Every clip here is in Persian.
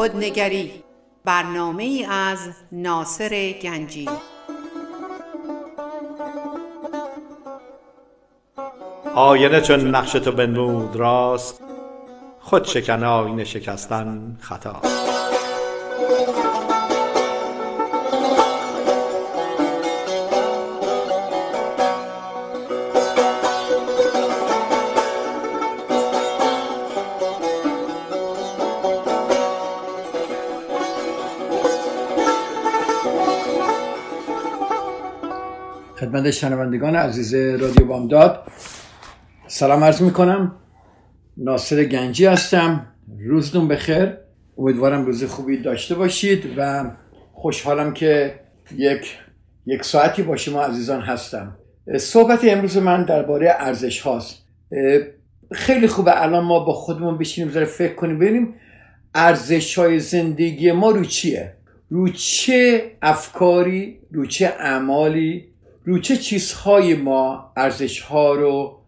خودنگری برنامه ای از ناصر گنجی. آینه چون نقش تو بنمود راست خود شکن آینه شکستن خطا خدمت شنوندگان عزیز رادیو بامداد. سلام عرض می‌کنم. ناصر گنجی هستم. روزتون بخیر. امیدوارم روز خوبی داشته باشید و خوشحالم که یک یک ساعتی با شما عزیزان هستم. صحبت امروز من درباره ارزش هاست. خیلی خوبه. الان ما با خودمون بشینیم ذره فکر کنیم ببینیم ارزش های زندگی ما رو چیه؟ رو چه افکاری؟ رو چه اعمالی؟ رو چه چیزهای ما ارزش ها رو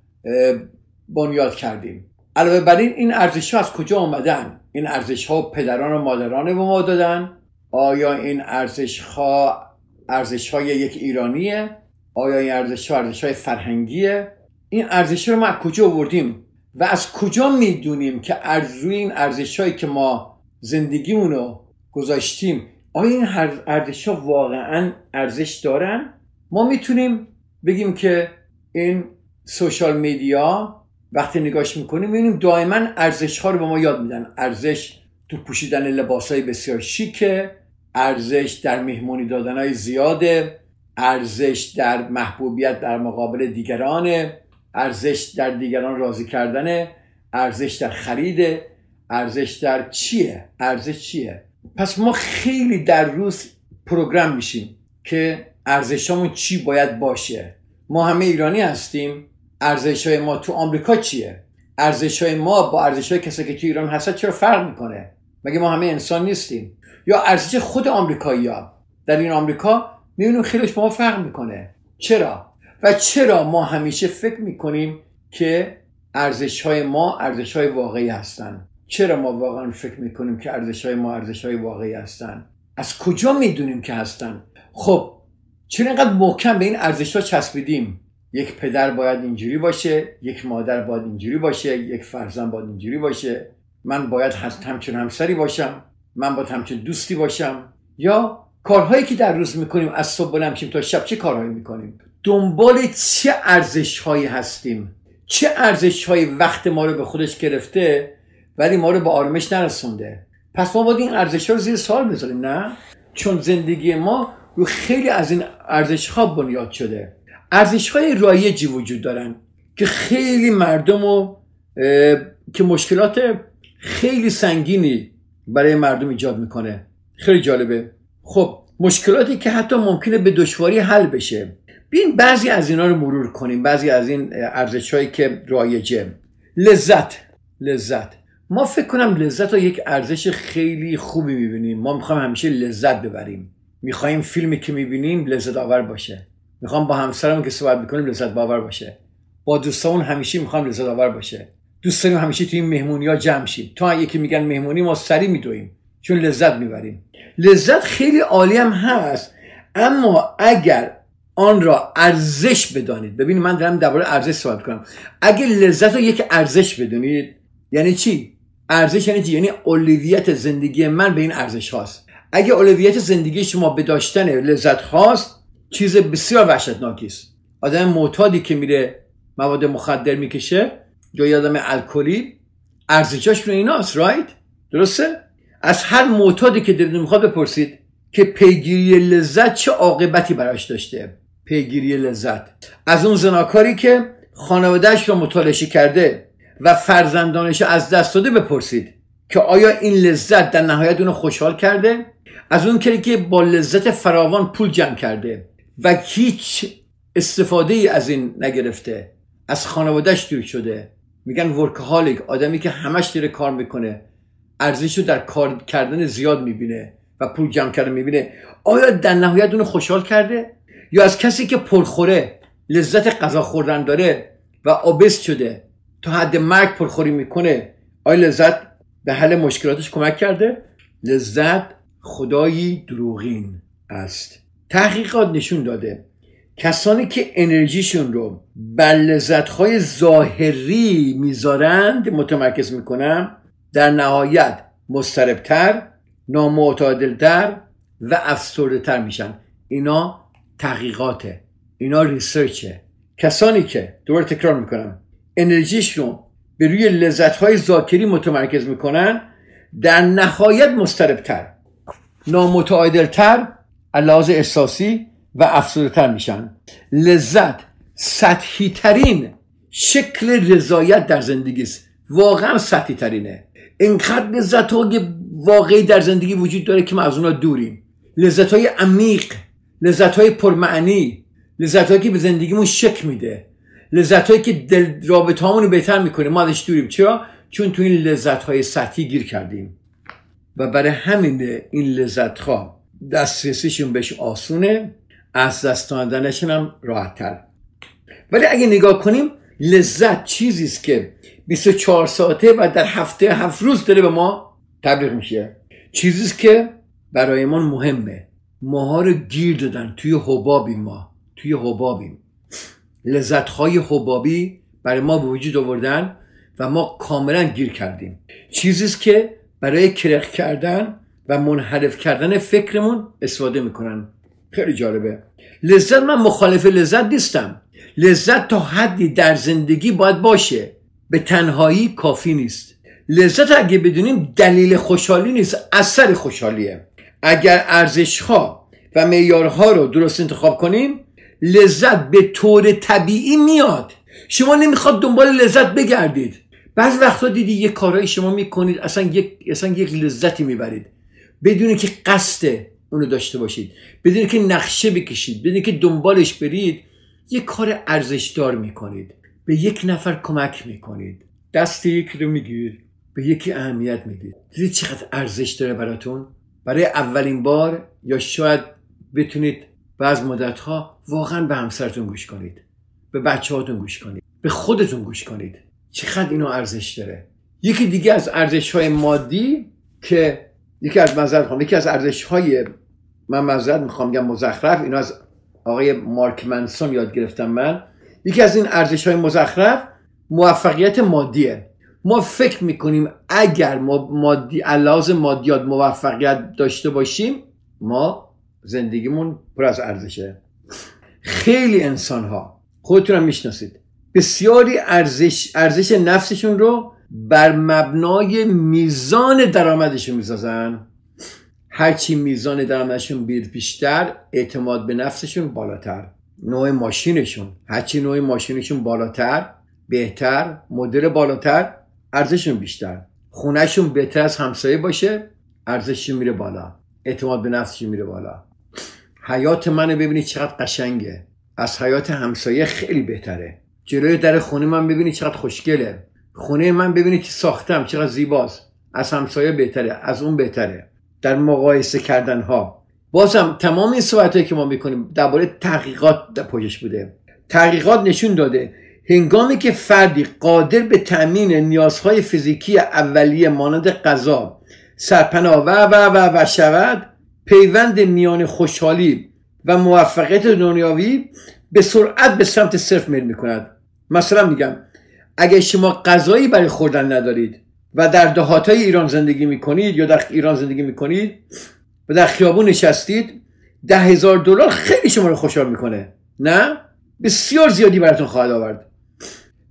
بنیاد کردیم؟ علاوه بر این این ارزش ها از کجا آمدن؟ این ارزش ها پدران و مادران به ما دادن؟ آیا این ارزش ها ارزش های یک ایرانیه؟ آیا این ارزش ها ارزش های فرهنگیه؟ این ارزش رو ما از کجا آوردیم؟ و از کجا می‌دونیم که روی این ارزش هایی که ما زندگیمون رو گذاشتیم آیا این ارزش ها واقعا ارزش دارن؟ ما می‌تونیم بگیم که این سوشال میدیا وقتی نگاش می‌کنیم می‌بینیم دائما ارزش ها رو به ما یاد میدن. ارزش تو پوشیدن لباس های بسیار شیکه ارزش در مهمونی دادن های زیاده ارزش در محبوبیت در مقابل دیگرانه ارزش در دیگران راضی کردنه ارزش در خریده ارزش در چیه؟ ارزش چیه؟ پس ما خیلی در روز پروگرام میشیم که ارزشامون چی باید باشه؟ ما همه ایرانی هستیم. ارزش های ما تو آمریکا چیه؟ ارزش های ما با ارزش های کسی که تو ایران هست چرا فرق می‌کنه؟ مگه ما همه انسان نیستیم؟ یا ارزش خود آمریکایی ها در این آمریکا می‌بینیم خیلیش با ما فرق می‌کنه. چرا؟ و چرا ما همیشه فکر می‌کنیم که ارزش های ما ارزش های واقعی هستن؟ چرا ما واقعا فکر می‌کنیم که ارزش های ما ارزش های واقعی هستن؟ از کجا می‌دونیم که هستن؟ خب چون اینقدر محکم به این ارزش ها چسبیدیم یک پدر باید اینجوری باشه یک مادر باید اینجوری باشه یک فرزند باید اینجوری باشه. من باید همچون همسری باشم من باید همچون دوستی باشم. یا کارهایی که در روز می‌کنیم از صبح بلند تا شب چه کارهایی می‌کنیم؟ دنبال چه ارزش هایی هستیم؟ چه ارزش هایی وقت ما رو به خودش گرفته ولی ما رو به آرامش نرسونده؟ پس ما باید این ارزش ها رو زیر سوال بذاریم نه؟ چون زندگی ما رو خیلی از این ارزش ها بنیاد شده. ارزش های رایجی وجود دارن که خیلی مردم و که مشکلات خیلی سنگینی برای مردم ایجاد می‌کنه. خیلی جالبه. خب مشکلاتی که حتی ممکنه به دشواری حل بشه. بین بعضی از اینا رو مرور کنیم. بعضی از این ارزش هایی که رایجه لذت لذت. ما فکر کنم لذت رو یک ارزش خیلی خوبی می‌بینیم. ما می‌خوایم همیشه لذت ببریم. می‌خوایم فیلمی که می‌بینیم لذت آور باشه. می‌خوام با همسرم که صحبت می‌کنیم لذت باور باشه. با دوستامون همیشه می‌خوام لذت آور باشه. دوست داریم همیشه توی این مهمونی ها جمع شیم. تا یکی میگن مهمونی ما سری میدویم. چون لذت می‌بریم. لذت خیلی عالی هم هست. اما اگر آن را ارزش بدانید. ببینید من دارم درباره ارزش صحبت کنم اگر لذت رو یک ارزش بدونید یعنی چی؟ ارزش یعنی چی؟ یعنی اولویت زندگی من به این ارزش هاست. اگه اولویت زندگی شما به داشتن لذت هاست چیز بسیار وحشتناکی است. آدم معتادی که میره مواد مخدر می‌کشه یا آدم الکلی ارزشاش رو ایناست رایت درسته؟ از هر معتادی که دلتون می‌خواد بپرسید که پیگیری لذت چه عاقبتی براش داشته؟ پیگیری لذت. از اون زناکاری که خانوادهش رو متالشه کرده و فرزندانش از دست داده بپرسید که آیا این لذت در نهایت اونو خوشحال کرده؟ از اون کلی که با لذت فراوان پول جمع کرده و هیچ استفاده ای از این نگرفته از خانوادهش دور شده. میگن ورکهالیک آدمی که همش داره کار می‌کنه ارزش رو در کار کردن زیاد می‌بینه و پول جمع کردن می‌بینه. آیا در نهایت اونو خوشحال کرده؟ یا از کسی که پرخوره لذت غذا خوردن داره و آبست شده تا حد مرگ پرخوری می‌کنه آیا لذت به حل مشکلاتش کمک کرده؟ لذت خدایی دروغین است. تحقیقات نشون داده کسانی که انرژیشون رو بر لذتهای ظاهری می‌ذارند متمرکز می‌کنم در نهایت مستربتر نامعتادلتر و افسرده میشن. اینا تحقیقاته. اینا ریسرچه. کسانی که دوباره تکرار می‌کنم انرژیش رو به روی لذتهای ذاکری متمرکز می‌کنن در نهایت مستربتر نامتعادلتر لحاظ احساسی و افسردهتر میشن. لذت سطحی ترین شکل رضایت در زندگی است. واقعا سطحی ترینه اینقدر لذت های واقعی در زندگی وجود داره که ما از اونا دوریم. لذت های عمیق لذت های پرمعنی لذت هایی که به زندگیمون شک میده. لذت هایی که دل رابطه رو بهتر می‌کنه. ما ازش دوریم. چرا؟ چون تو این لذت های سطحی گیر کردیم. و برای همین این لذت ها دسترسیشون بهش آسونه از دست دادنشون هم راحتتر. ولی اگه نگاه کنیم لذت چیزی است که 24 ساعته و در هفته هفت روز داره به ما تبلیغ میشه. چیزی است که برای ما مهمه. ماها رو گیر دادن توی حبابیم ما توی حبابیم. لذت های حبابی برای ما به وجود آوردن و ما کاملا گیر کردیم. چیزی است که برای کرخ کردن و منحرف کردن فکرمون استفاده می‌کنن. خیلی جالبه. لذت من مخالف لذت نیستم. لذت تا حدی در زندگی باید باشه. به تنهایی کافی نیست. لذت اگه بدونیم دلیل خوشحالی نیست اثر خوشحالیه. اگر ارزش ها و معیارها رو درست انتخاب کنیم لذت به طور طبیعی میاد. شما نمی‌خواد دنبال لذت بگردید. بعض وقتا دیدی یه کارهایی شما می‌کنید اصلا یک, اصلا یک لذتی می‌برید. بدون که قصد اونو داشته باشید بدون که نقشه بکشید بدون که دنبالش برید یه کار ارزشدار می‌کنید. به یک نفر کمک می‌کنید. دست یکی رو می‌گیرید به یکی اهمیت می‌دید. دیدید چقدر ارزش داره براتون؟ برای اولین بار یا شاید بتونید بعض مدت ها واقعا به همسرتون گوش کنید. به بچه هاتون گوش کنید. به خودتون گوش کنید. چقدر اینو ارزش داره؟ یکی دیگه از ارزش های مادی که یکی از مزرد یکی از ارزش های من معذرت می‌خوام میگم مزخرف اینو از آقای مارک منسون یاد گرفتم من. یکی از این ارزش های مزخرف موفقیت مادیه. ما فکر می‌کنیم اگر ما مادی علاوز مادیات موفقیت داشته باشیم ما زندگیمون پر از ارزشه. خیلی انسان ها خودتون هم می‌شناسید. بسیاری ارزش ارزش نفسشون رو بر مبنای میزان درآمدشون می‌سازن. هرچی میزان درآمدشون بیشتر اعتماد به نفسشون بالاتر. نوع ماشینشون. هرچی نوع ماشینشون بالاتر بهتر مدل بالاتر ارزششون بیشتر. خونهشون بهتر از همسایه باشه ارزششون میره بالا. اعتماد به نفسشون میره بالا. حیات منو ببینید چقدر قشنگه. از حیات همسایه خیلی بهتره. جلوی در خونه من ببینید چقدر خوشگله. خونه من ببینید که ساختم چقدر زیباست. از همسایه بهتره از اون بهتره. در مقایسه کردن ها بازم تمام این صحبت که ما می‌کنیم درباره تحقیقات در پشتش بوده. تحقیقات نشون داده هنگامی که فردی قادر به تأمین نیازهای فیزیکی اولیه مانند غذا سرپناه و و و و شود پیوند میان خوشحالی و موفقیت دنیاوی به سرعت به سمت صرف میل می‌کند. مثلا میگم اگه شما غذایی برای خوردن ندارید و در دهات ایران زندگی می‌کنید یا در ایران زندگی می‌کنید و در خیابون نشستید ده هزار دلار خیلی شما رو خوشحال می‌کنه. نه؟ بسیار زیادی براتون خواهد آورد.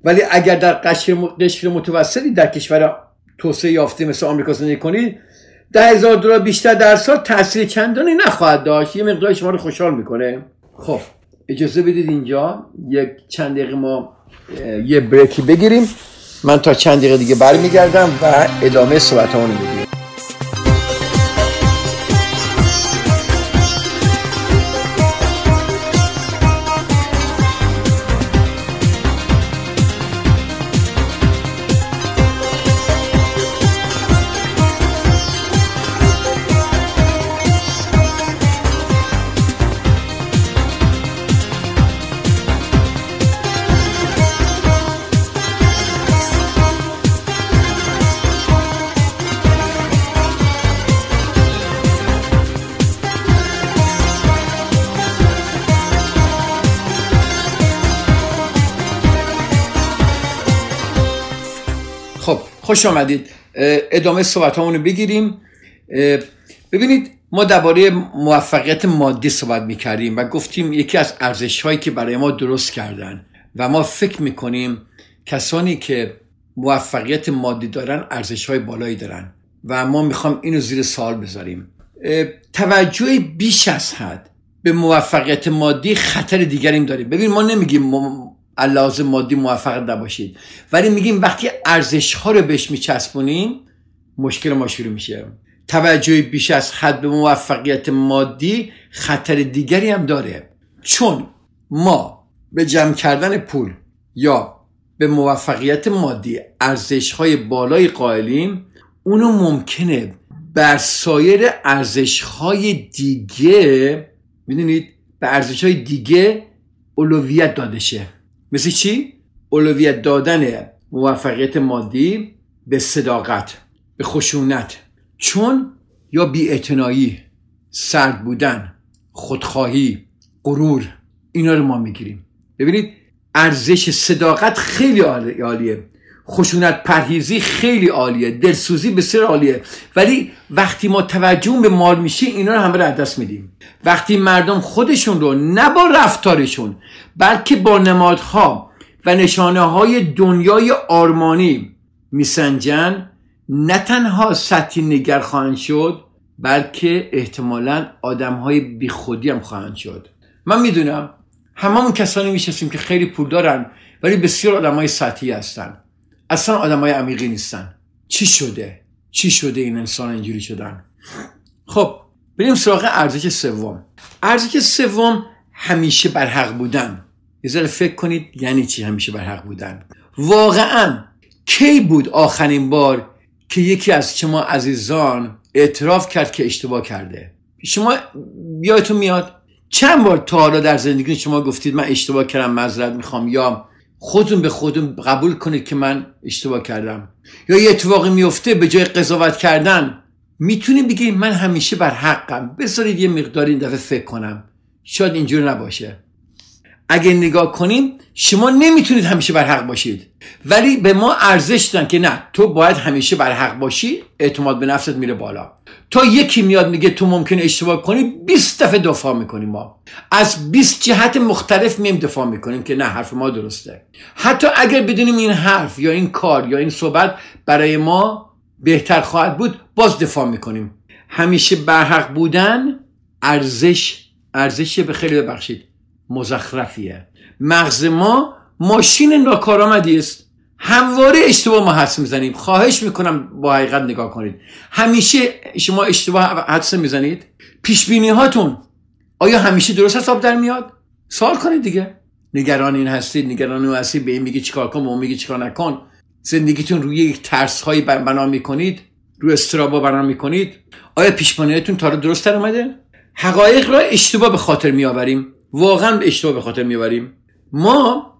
ولی اگر در قشر متوسطی در کشور توسعه یافته مثل آمریکا زندگی کنید ده هزار دلار بیشتر در سال تاثیر چندانی نخواهد داشت. یه مقدار شما رو خوشحال می‌کنه. خب. اجازه بدید اینجا یک چند دقیقه ما یه بریکی بگیریم. من تا چند دقیقه دیگه برمیگردم و ادامه صحبت رو خوش آمدید. ادامه صحبت رو بگیریم ببینید ما درباره موفقیت مادی صحبت می‌کردیم و گفتیم یکی از ارزش هایی که برای ما درست کردن و ما فکر می‌کنیم کسانی که موفقیت مادی دارن ارزش های بالایی دارن و ما می‌خوام اینو زیر سوال بذاریم. توجه بیش از حد به موفقیت مادی خطر دیگریم داریم. ببین ما نمیگیم لازم مادی موفق نباشید. ولی میگیم وقتی ارزش ها رو بهش میچسبونیم مشکل ما شروع میشه. توجه بیش از حد به موفقیت مادی خطر دیگری هم داره. چون ما به جمع کردن پول یا به موفقیت مادی ارزش های بالای قائلیم اونو ممکنه بر سایر ارزش های دیگه می‌دونید؟ به ارزش های دیگه اولویت داده شه. مثل چی؟ اولویت دادن موفقیت مادی به صداقت به خشونت. چون یا بیاعتنایی سرد بودن خودخواهی غرور اینا رو ما می‌گیریم. ببینید ارزش صداقت خیلی عالیه. خشونت پرهیزی خیلی عالیه دلسوزی بسیار عالیه. ولی وقتی ما توجه به مال میشه اینا رو همه رو دست میدیم. وقتی مردم خودشون رو نه با رفتارشون بلکه با نمادها و نشانه های دنیای آرمانی میسنجن نه تنها سطحی نگر خواهند شد بلکه احتمالا آدم های بیخودی هم خواهند شد. من می‌دونم هممون کسانی میشستیم که خیلی پول دارن ولی بسیار آدم های سطحی هستن. اصلا آدم های عمیقی نیستن. چی شده؟ چی شده این انسان اینجوری شدن؟ خب بریم سراغ ارزش سوم. ارزش سوم همیشه بر حق بودن. یه ذره فکر کنید یعنی چی همیشه بر حق بودن. واقعا کی بود آخرین بار که یکی از شما عزیزان اعتراف کرد که اشتباه کرده؟ شما یادتون میاد؟ چند بار تا حالا در زندگی شما گفتید من اشتباه کردم معذرت می‌خوام یا خودتون به خودتون قبول کنید که من اشتباه کردم. یا یه اتفاقی میفته به جای قضاوت کردن می‌تونید بگید من همیشه بر حقم. بذارید یه مقداری این دفعه فکر کنم. شاید اینجور نباشه. اگه نگاه کنیم شما نمی‌تونید همیشه بر حق باشید. ولی به ما ارزش دادن که نه تو باید همیشه بر حق باشی اعتماد به نفست میره بالا. تا یکی میاد میگه تو ممکن اشتباه کنی 20 دفعه دفاع می‌کنیم ما. از 20 جهت مختلف میم دفاع می‌کنیم که نه حرف ما درسته. حتی اگر بدونیم این حرف یا این کار یا این صحبت برای ما بهتر خواهد بود باز دفاع می‌کنیم. همیشه بر حق بودن ارزش ارزش به خیلی ببخشید مزخرفیه. مغز ما ماشین ناکارآمدی است. همواره اشتباه ما حدس می‌زنیم. خواهش می‌کنم با حقیقت نگاه کنید. همیشه شما اشتباه حدس می‌زنید. پیش بینی هاتون آیا همیشه درست حساب در میاد؟ سوال کنید دیگه. نگران این هستید. نگران اون هستید. به این میگه چیکار کن به اون میگه چیکار نکن. زندگیتون روی یک ترس هایی بنا می‌کنید. روی استرابا بنا می‌کنید. آیا پیش تا رو درست در اومده؟ حقایق را اشتباه به خاطر میآوریم. واقعا اشتباه به خاطر می‌بریم ما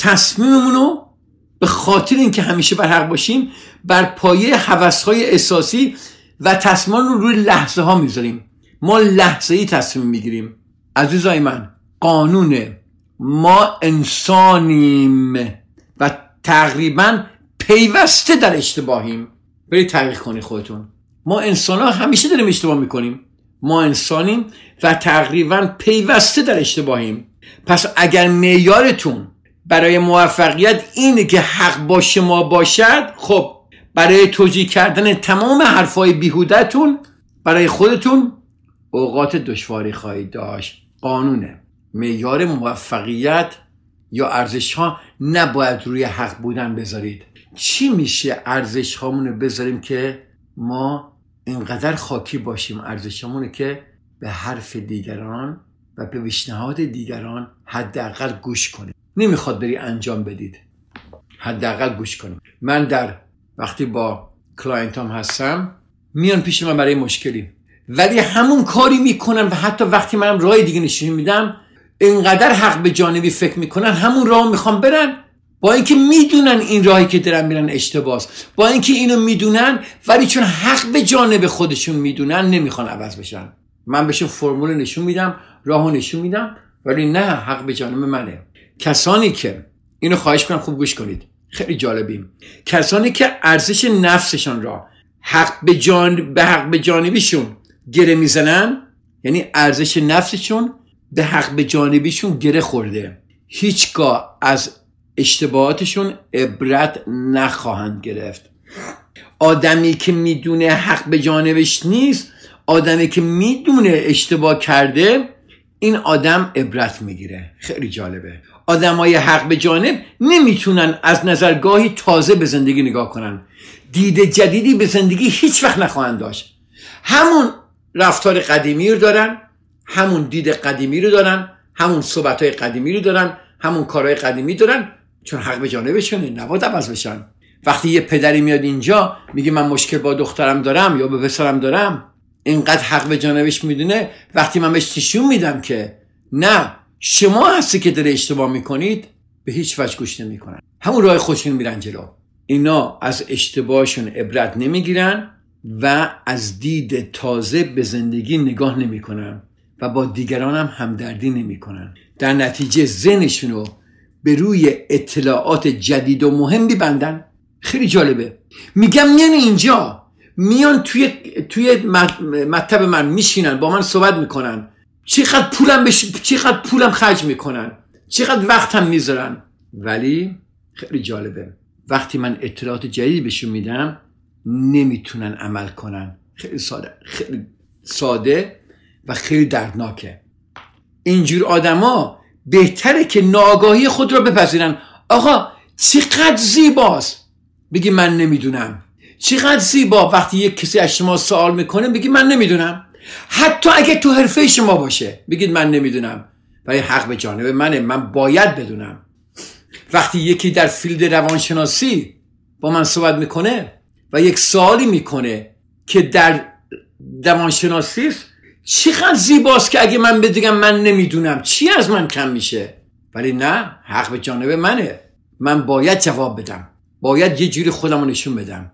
تصمیممون رو به خاطر اینکه همیشه بر حق باشیم بر پایه های احساسی و تصمیم رو روی لحظه ها می‌ذاریم. ما لحظه ای تصمیم می‌گیریم. عزیزای من قانون ما انسانیم و تقریبا پیوسته در اشتباهیم. برید تحقیق کنید خودتون. ما انسان ها همیشه داریم اشتباه می‌کنیم. ما انسانیم و تقریبا پیوسته در اشتباهیم. پس اگر معیارتون برای موفقیت اینه که حق با شما باشد خب برای توجیه کردن تمام حرفای بیهودتون برای خودتون اوقات دشواری خواهید داشت. قانونه معیار موفقیت یا ارزش ها نباید روی حق بودن بذارید. چی میشه ارزش هامون بذاریم که ما اینقدر خاکی باشیم؟ ارزشمونه که به حرف دیگران و به پیشنهاد دیگران حداقل گوش کنید نمی‌خواد بری انجام بدید. حداقل گوش کنید من در وقتی با client ام هستم میان پیش من برای مشکلی. ولی همون کاری می‌کنن و حتی وقتی منم راه دیگه نشون میدم اینقدر حق به جانبی فکر می‌کنن همون راه می‌خوام برن. با اینکه می‌دونن این راهی که دارن میرن اشتباهه. با اینکه اینو می‌دونن ولی چون حق به جانب خودشون می‌دونن نمی‌خوان عوض بشن. من بهشون فرمول نشون میدم راهو نشون میدم ولی نه حق به جانب منه. کسانی که اینو خواهش کنم خوب گوش کنید. خیلی جالبیم. کسانی که ارزش نفسشان را حق به, جان... به حق به جانبیشون گره می‌زنن یعنی ارزش نفسشون به حق به جانبیشون گره خورده. هیچگاه از اشتباهاتشون عبرت نخواهند گرفت. آدمی که می‌دونه حق به جانبش نیست آدمی که می‌دونه اشتباه کرده این آدم عبرت می‌گیره. خیلی جالبه. آدمای حق به جانب نمی‌تونن از نظرگاهی تازه به زندگی نگاه کنن. دید جدیدی به زندگی هیچ وقت نخواهند داشت. همون رفتار قدیمی رو دارن همون دید قدیمی رو دارن همون صحبت های قدیمی رو دارن همون کارهای قدیمی دارن چون حق به جانبشونه نباید عوض بشن. وقتی یه پدری میاد اینجا میگه من مشکل با دخترم دارم یا به پسرم دارم اینقدر حق به جانبش می‌دونه وقتی من بهش تشون میدم که نه شما هستی که داره اشتباه می‌کنید به هیچ وجه گوش نمی‌کنن. همون راه خودشون میرن جلو. اینا از اشتباهشون عبرت نمی‌گیرن و از دید تازه به زندگی نگاه نمی‌کنن و با دیگران هم همدردی نمی‌کنن. در نتیجه ذهنشون رو به روی اطلاعات جدید و مهم میبندن خیلی جالبه. میگم میان اینجا میان توی توی مطب من میشینن با من صحبت می‌کنن. چقدر پولم بش... چقدر پولم خرج می‌کنن؟ چقدر وقتم می‌ذارن؟ ولی خیلی جالبه. وقتی من اطلاعات جدید بهشون میدم نمی‌تونن عمل کنن. خیلی ساده خیلی ساده و خیلی دردناکه. اینجور آدما بهتره که ناگاهی خود را بپذیرن. آقا چقدر زیباست. بگی من نمی‌دونم. چقدر زیبا. وقتی یک کسی از شما سوال می‌کنه بگی من نمی‌دونم. حتی اگه تو حرفه شما باشه. بگید من نمی‌دونم. ولی حق به جانب منه. من باید بدونم. وقتی یکی در فیلد روانشناسی با من صحبت می‌کنه و یک سوالی می‌کنه که در روانشناسی چقدر زیباست که اگه من بدونم من نمی‌دونم چی از من کم میشه؟ ولی نه حق به جانب منه. من باید جواب بدم. باید یه جوری خودم نشون بدم.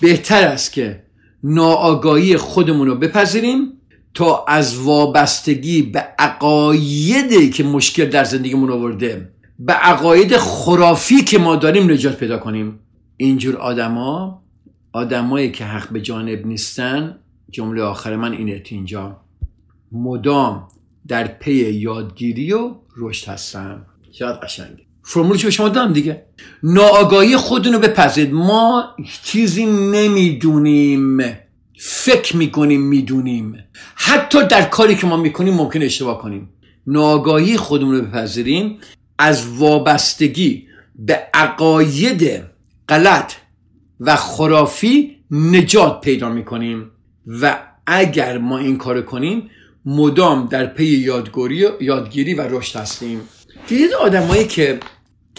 بهتر است که ناآگاهی خودمون رو بپذیریم تا از وابستگی به عقایدی که مشکل در زندگیمون آورده به عقاید خرافی که ما داریم نجات پیدا کنیم. اینجور آدما آدمایی که حق به جانب نیستن جمله آخر من اینه اینجا. مدام در پی یادگیری و رشد هستن شاید قشنگه فرمولش به شما دادم دیگه؟ ناآگاهی خودونو بپذید ما چیزی نمی‌دونیم. فکر می‌کنیم می‌دونیم. حتی در کاری که ما می‌کنیم ممکن اشتباه کنیم. ناآگاهی خودمون رو بپذیریم. از وابستگی به عقاید غلط و خرافی نجات پیدا می‌کنیم. و اگر ما این کار کنیم مدام در پی یادگیری و رشد هستیم. دیدید آدمایی که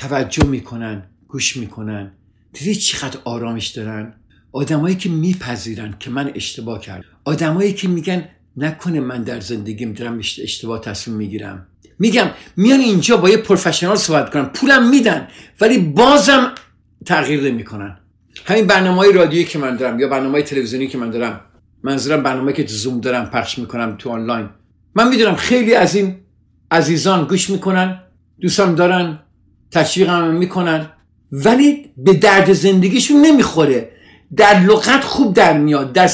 توجه می‌کنن گوش می‌کنن. دیدید چقدر آرامش دارن؟ آدمایی که میپذیرن که من اشتباه کردم. آدمایی که میگن نکنه من در زندگیم دارم اشتباه تصمیم می‌گیرم. میگم میان اینجا با یه پروفشنال صحبت کنن. پولم میدن ولی بازم تغییر نمی‌کنن. همین برنامه های رادیویی که من دارم یا برنامه های تلویزیونی که من دارم. منظورم برنامه که زوم دارم پخش می‌کنم تو آنلاین. من می‌دونم خیلی از این عزیزان گوش می‌کنن دوستم دارن. تشویق هم می‌کنن. ولی به درد زندگیشون نمی‌خوره. در لغت خوب در میاد. در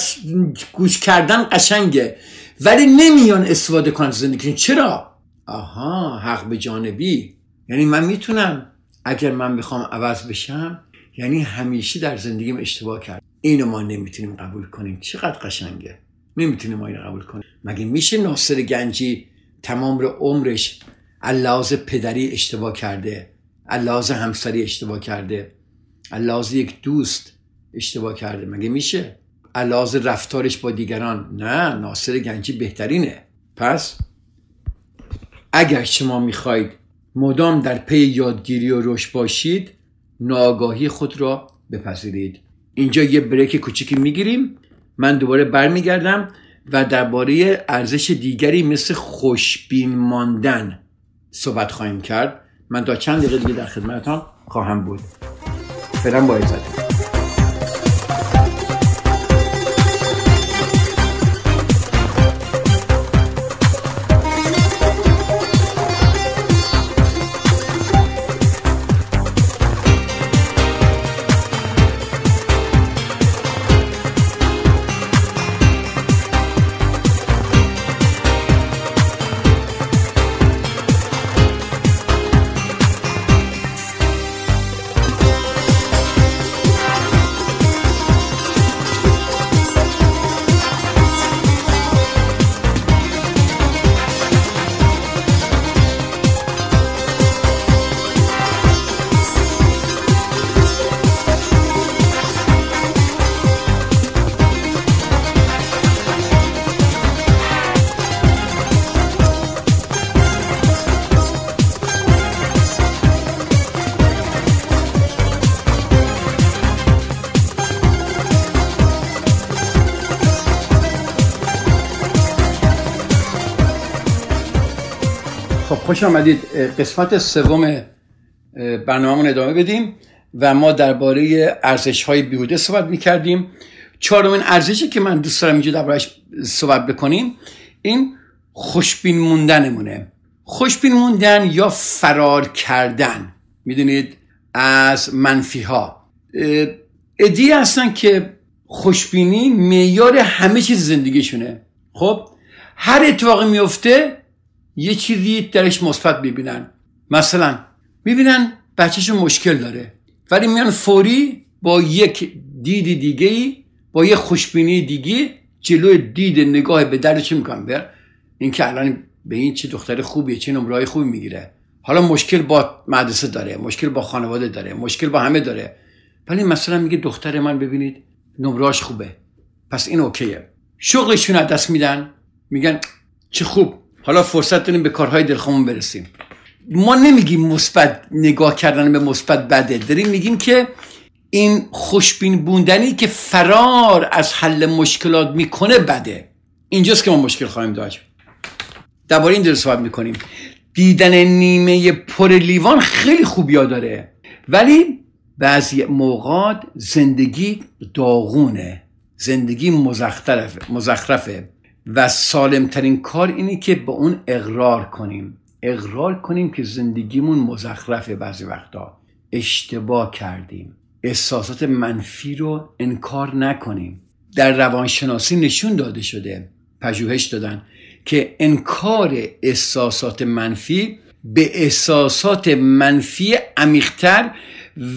گوش کردن قشنگه. ولی نمیان استفاده کنن زندگیشون. چرا؟ آها حق به جانبی. یعنی من می‌تونم. اگر من بخوام عوض بشم یعنی همیشه در زندگیم اشتباه کرد اینو ما نمی‌تونیم قبول کنیم. چقدر قشنگه. نمی‌تونیم ما اینو قبول کنیم. مگه میشه ناصر گنجی تمام عمرش اللحاظ پدری اشتباه کرده؟ اللحاظ همسری اشتباه کرده. اللحاظ یک دوست اشتباه کرده. مگه میشه؟ اللحاظ رفتارش با دیگران. نه ناصر گنجی بهترینه. پس اگر شما می‌خواید مدام در پی یادگیری و رشد باشید ناآگاهی خود را بپذیرید. اینجا یه بریک کوچیکی می‌گیریم. من دوباره برمیگردم و درباره ارزش دیگری مثل خوشبین ماندن صحبت خواهیم کرد. من تا چند دقیقه دیگه در خدمتتان خواهم بود. فعلا با خوش آمدید. قسمت سوم برنامهمون ادامه بدیم و ما درباره ارزش های بیهوده صحبت می کردیم چهارمین ارزشی که من دوست دارم اینجا دربارهش صحبت بکنیم این خوشبین موندنمونه. خوشبین موندن یا فرار کردن می‌دونید؟ از منفی ها ادی هستن که خوشبینی میار همه چیز زندگیشونه. خب هر اتفاقی میفته یه چیزی درش مثبت ببینن مثلا می‌بینن بچهشون مشکل داره ولی میان فوری با یک دید دیگه با یه خوشبینی دیگه جلوی دید نگاه به درش می‌کنن؟ بر این که الان به این چه دختر خوبیه چه نمره خوبی می‌گیره. حالا مشکل با مدرسه داره مشکل با خانواده داره مشکل با همه داره. ولی مثلا میگه دختر من ببینید نمراش خوبه. پس این اوکیه. شغلشون از دست میدن. میگن چه خوب. حالا فرصت داریم به کارهای دلخومون برسیم. ما نمیگیم مثبت نگاه کردن به مثبت بده. داریم میگیم که این خوشبین بوندنی که فرار از حل مشکلات می‌کنه بده. اینجاست که ما مشکل خواهیم داشت. درباره این درست صحبت می‌کنیم. دیدن نیمه پر لیوان خیلی خوبیا داره. ولی بعضی موقات زندگی داغونه. زندگی مزخرفه. و سالمترین کار اینه که به اون اقرار کنیم. اقرار کنیم که زندگیمون مزخرفه بعضی وقتا. اشتباه کردیم. احساسات منفی رو انکار نکنیم. در روانشناسی نشون داده شده پژوهش دادن که انکار احساسات منفی به احساسات منفی عمیقتر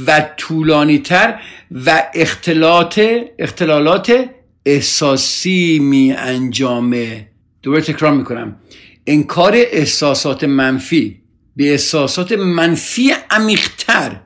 و طولانیتر و اختلالات اختلالات احساسی می انجامه. دوباره تکرار می‌کنم. انکار احساسات منفی به احساسات منفی عمیقتر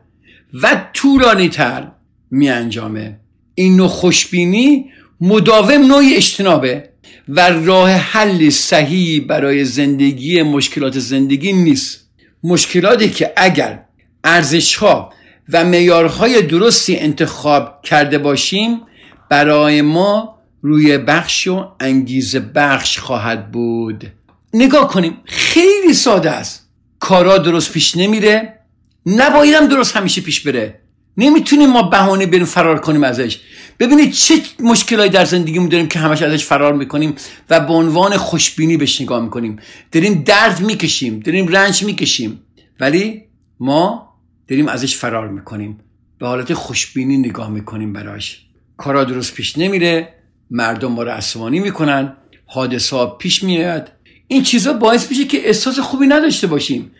و طولانیتر می انجامه. این نوع خوشبینی مداوم نوعی اجتنابه و راه حل صحیح برای زندگی مشکلات زندگی نیست. مشکلاتی که اگر ارزش ها و معیارهای درستی انتخاب کرده باشیم برای ما روی بخش و انگیزه بخش خواهد بود. نگاه کنیم خیلی ساده است. کارا درست پیش نمیره نبایدم درست همیشه پیش بره. نمی‌تونیم ما بهانه بریم فرار کنیم ازش. ببینید چه مشکلایی در زندگیمون داریم که همش ازش فرار می‌کنیم و به عنوان خوشبینی بهش نگاه می‌کنیم. داریم درد می‌کشیم داریم رنج می‌کشیم ولی ما داریم ازش فرار می‌کنیم. به حالت خوشبینی نگاه می‌کنیم براش. کارا درست پیش نمیره مردم ما رو عصبانی می‌کنن حادثه پیش میاد. این چیزا باعث میشه که احساس خوبی نداشته باشیم.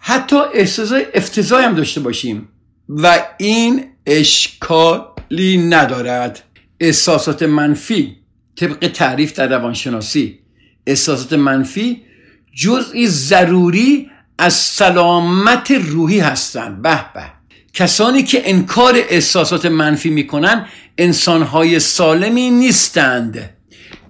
حتی احساس افتضاحی هم داشته باشیم. و این اشکالی ندارد. احساسات منفی طبق تعریف در روانشناسی. احساسات منفی جزئی ضروری از سلامت روحی هستند. به به. کسانی که انکار احساسات منفی می‌کنن انسانهای سالمی نیستند.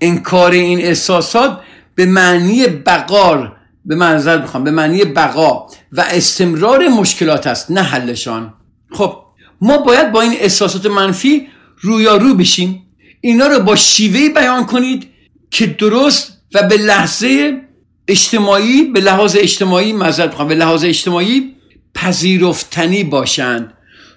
انکار این احساسات به معنی بقار به منظر بخوام به معنی بقا و استمرار مشکلات است نه حلشان. خب ما باید با این احساسات منفی رویارو بشیم. اینا رو با شیوهی بیان کنید که درست و به لحظه اجتماعی به لحاظ اجتماعی مذر بخوام به لحاظ اجتماعی پذیرفتنی باشند.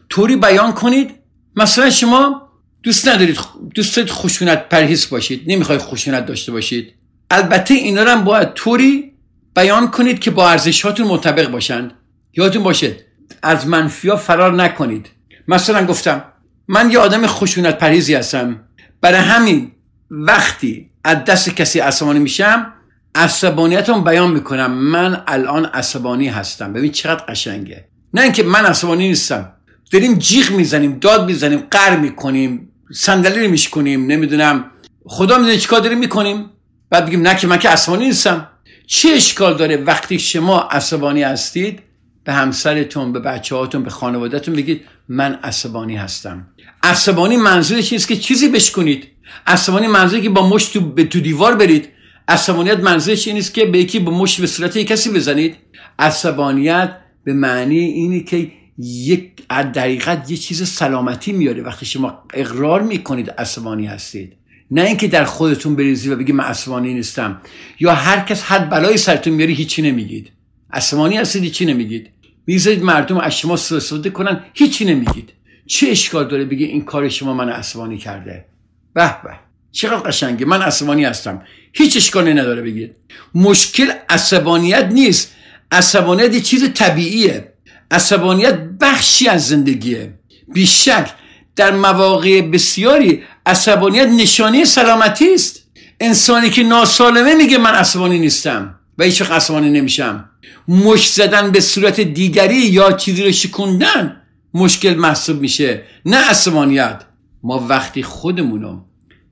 طوری بیان کنید. مثلا شما دوست ندارید دوست دارید خشونت پرهیز باشید نمی‌خواید خشونت داشته باشید. البته اینا رو هم باید طوری بیان کنید که با ارزشاتون مطابق باشند. یادتون باشه از منفیا فرار نکنید. مثلا گفتم من یه آدم خشونت پرهیزی هستم. برای همین وقتی از دست کسی عصبانی میشم عصبانیتم بیان می‌کنم. من الان عصبانی هستم. ببین چقدر قشنگه. نه اینکه من عصبانی نیستم. داریم جیغ می‌زنیم داد می‌زنیم قر می‌کنیم. صندلی رو میشکنیم نمی‌دونم. خدا می‌دونه چیکار داریم می‌کنیم. بعد بگیم نه که من که عصبانی نیستم. چه اشکال داره وقتی شما عصبانی هستید به همسرتون به بچه هاتون به خانوادهتون بگید من عصبانی هستم. عصبانی منظورش نیست که چیزی بشکنید عصبانی منظوری که با مشت تو, تو دیوار برید. عصبانیت منظورش این نیست که به یکی با مشت به صورت کسی بزنید؟ عصبانیت به معنی اینه که یک دقیقت یه چیز سلامتی میاره وقتی شما اقرار می‌کنید عصبانی هستید. نه اینکه در خودتون بریزی و بگی من عصبانی نیستم. یا هر کس حد بلای سرتون میاری هیچی نمیگید. عصبانی هستید چی نمیگید. می‌ذارید مردم از شما سوء استفاده کنن هیچی نمیگید. چه اشکال داره بگی این کار شما من عصبانی کرده؟ به به. چقدر قشنگه. من عصبانی هستم. هیچ اشکالی نداره بگید. مشکل عصبانیت نیست. عصبانیت یه چیز طبیعیه. عصبانیت بخشی از زندگیه. بیشک در مواقع بسیاری عصبانیت نشانه سلامتی است. انسانی که ناسالمه میگه من عصبانی نیستم و هیچ عصبانی نمیشم. مش زدن به صورت دیگری یا چیزی رو شکوندن مشکل محسوب میشه. نه عصبانیت. ما وقتی خودمونو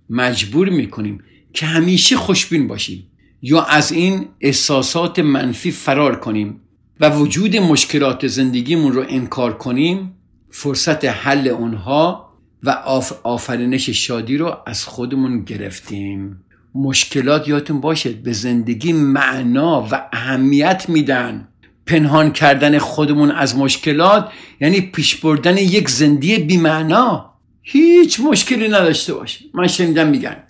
مجبور می‌کنیم که همیشه خوشبین باشیم یا از این احساسات منفی فرار کنیم و وجود مشکلات زندگیمون رو انکار کنیم فرصت حل اونها و آفرینش شادی رو از خودمون گرفتیم. مشکلات یادتون باشد به زندگی معنا و اهمیت میدن. پنهان کردن خودمون از مشکلات یعنی پیش بردن یک زندگی بیمعنا. هیچ مشکلی نداشته باشه. من شنیدم میگن.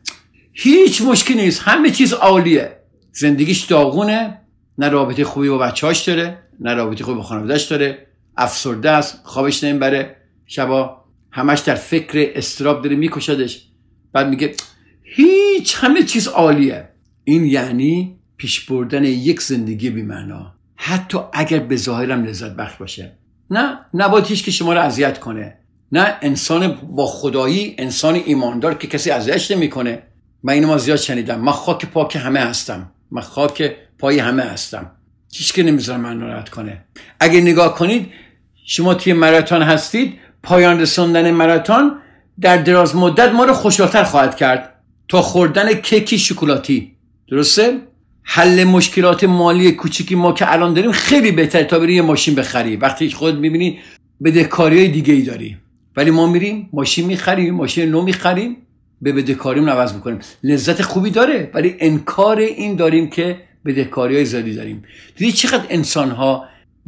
هیچ مشکلی نیست. همه چیز عالیه. زندگیش داغونه. نه رابطه خوبی با بچهاش داره نه رابطه خوبی با خانوادهش داره. افسرده است خوابش نمی‌بره. شبا همش در فکر استراب داره میکشدش. بعد میگه هیچ همه چیز عالیه. این یعنی پیش بردن یک زندگی بیمعنا. حتی اگر به ظاهرم لذت بخش باشه. نه نباید هیچ که شما رو اذیت کنه. نه انسان با خدایی انسان ایماندار که کسی اذیتش نمی‌کنه. من اینو ما زیاد شنیدم. من خاک پاک همه هستم. من خاک پای همه هستم. هیچ که نمی‌ذاره من ناراحت کنه. اگه نگاه کنید شما توی مراتون هستید پایان رسوندن مراتون در دراز مدت ما رو خوشحالتر خواهد کرد. تا خوردن کیکی شکلاتی. درسته؟ حل مشکلات مالی کوچیکی ما که الان داریم خیلی بهتره تا بری یه ماشین بخری. وقتی خود می‌بینی بدهکاری های دیگه ای داری. ولی ما میریم ماشین می‌خریم ماشین نو می‌خریم به بدهکاریم عوض می‌کنیم. لذت خوبی داره ولی انکار این داریم که بدهکاری های زیادی داریم. دیدی چقدر انسان ها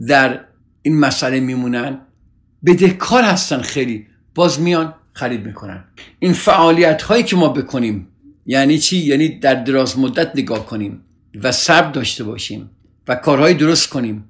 در این مسئله میمونن؟ بدهکار هستن خیلی. باز میان خرید می‌کنن. این فعالیت هایی که ما بکنیم یعنی چی؟ یعنی در دراز مدت نگاه کنیم و صبر داشته باشیم و کارهای درست کنیم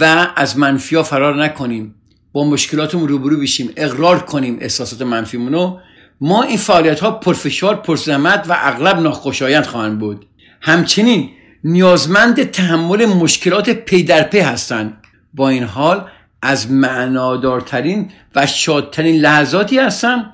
و از منفی ها فرار نکنیم. با مشکلاتمون روبرو بشیم اقرار کنیم احساسات منفیمونو ما این فعالیت ها پرفشار پرزحمت و اغلب ناخوشایند خواهند بود. همچنین نیازمند تحمل مشکلات پی در پی هستند. با این حال از معنادارترین و شادترین لحظاتی هستند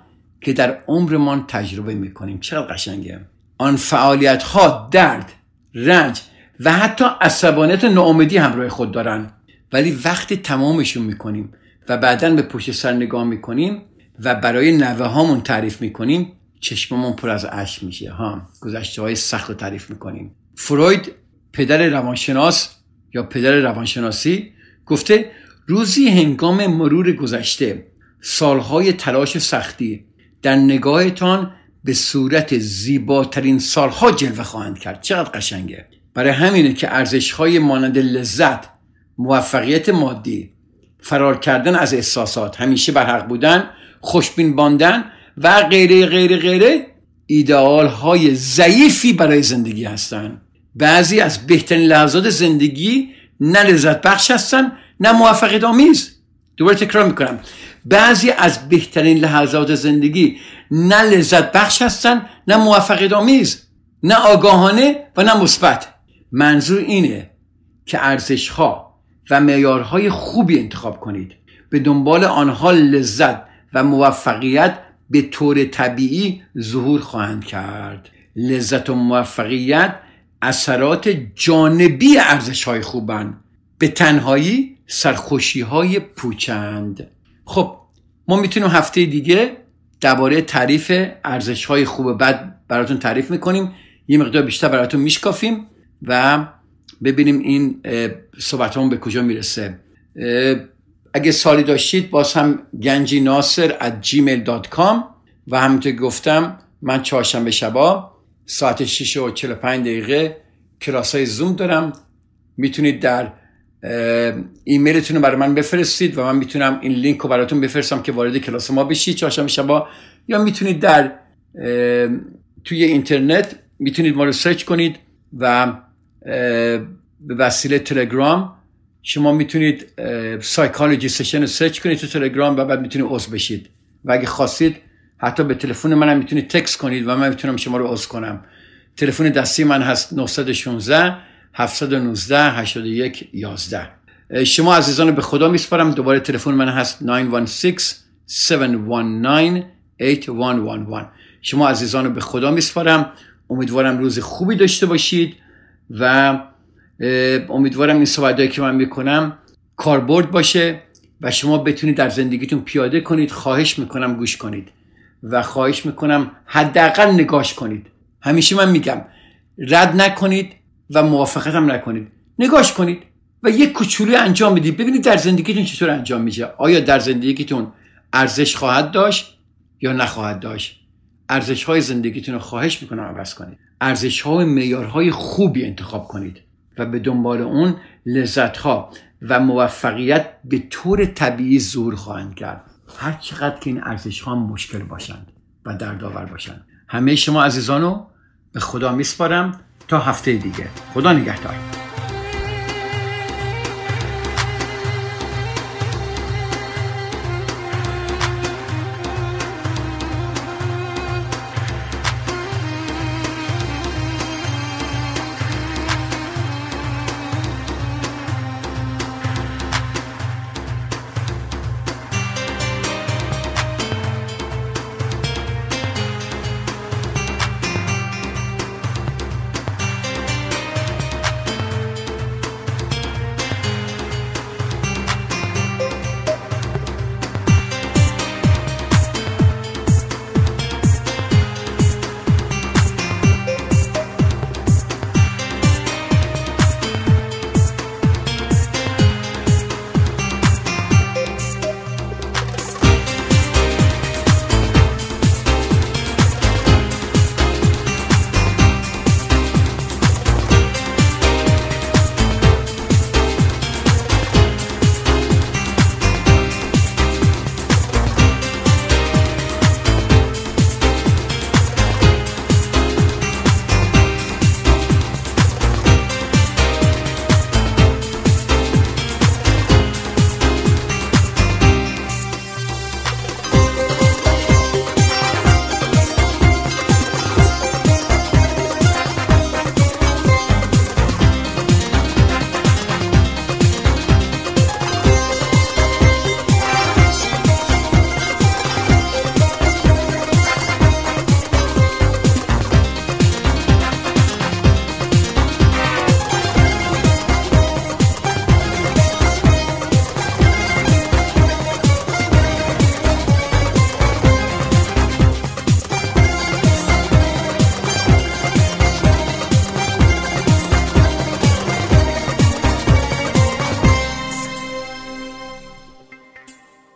که در عمرمان تجربه می‌کنیم. چقدر قشنگه؟ آن فعالیت ها درد رنج و حتی عصبانیت ناامیدی همراه خود دارن ولی وقتی تمامشون می‌کنیم و بعدا به پشت سر نگاه می‌کنیم و برای نوه هامون تعریف می‌کنیم چشممون پر از اشک میشه. ها گذشته های سخت رو تعریف می‌کنیم. فروید پدر روانشناس یا پدر روانشناسی گفته روزی هنگام مرور گذشته سالهای تلاش سختی در نگاهتان به صورت زیباترین سالها جلوه خواهند کرد. چقدر قشنگه. برای همینه که ارزشهای مانند لذت موفقیت مادی فرار کردن از احساسات همیشه بر حق بودن خوشبین باندن و غیره غیره غیره ایدئال های ضعیفی برای زندگی هستند. بعضی از بهترین لحظات زندگی نه لذت بخش هستن نه موفقیت آمیز. دوباره تکرار می‌کنم. بعضی از بهترین لحظات زندگی نه لذت بخش هستن نه موفقیت آمیز نه آگاهانه و نه مثبت. منظور اینه که ارزش ها و معیارهای خوبی انتخاب کنید. به دنبال آنها لذت و موفقیت به طور طبیعی ظهور خواهند کرد. لذت و موفقیت اثرات جانبی ارزش های خوبن. به تنهایی سرخوشی های پوچند. خب ما می‌تونیم هفته دیگه درباره تعریف ارزش های خوب بد براتون تعریف می‌کنیم. یه مقدار بیشتر براتون میشکافیم و ببینیم این صحبتمون به کجا می‌رسه. اگه سالی داشتید باز هم گنجی ناصر at gmail.com و همونطور گفتم من چهارشنبه شبا ساعت 6 و 45 دقیقه کلاس های زوم دارم. می‌تونید در ایمیلتون رو برای من بفرستید و من می‌تونم این لینک رو براتون بفرستم که وارد کلاس ما بشید چهارشنبه شبا یا می‌تونید در توی اینترنت می‌تونید ما رو سرچ کنید و به وسیله تلگرام شما می‌تونید psychology session رو سرچ کنید تو تلگرام و بعد می‌تونید عضو بشید. و اگه خواستید حتی به تلفن منم می‌تونید تکس کنید و من می‌تونم شما رو عضو کنم. تلفن دستی من هست 916 719 81 11 شما عزیزان به خدا میسپارم دوباره تلفن من هست 916 719 8111 شما عزیزان به خدا میسپارم. امیدوارم روز خوبی داشته باشید و امیدوارم این صحبت که من می‌کنم کاربرد باشه و شما بتونید در زندگیتون پیاده کنید. خواهش می‌کنم گوش کنید. و خواهش می‌کنم حداقل نگاش کنید. همیشه من میگم رد نکنید و موافقت هم نکنید. نگاش کنید و یک کوچولو انجام بدید. ببینید در زندگیتون چطور انجام میشه. آیا در زندگیتون ارزش خواهد داشت یا نخواهد داشت؟ ارزش های زندگیتون رو خواهش می‌کنم عوض کنید. ارزش های معیارهای خوبی انتخاب کنید و به دنبال اون لذت ها و موفقیت به طور طبیعی زور خواهند کرد. هر چقدر که این ارزش ها مشکل باشند و دردآور باشند. همه شما عزیزانو به خدا میسپارم تا هفته دیگه. خدا نگهدار.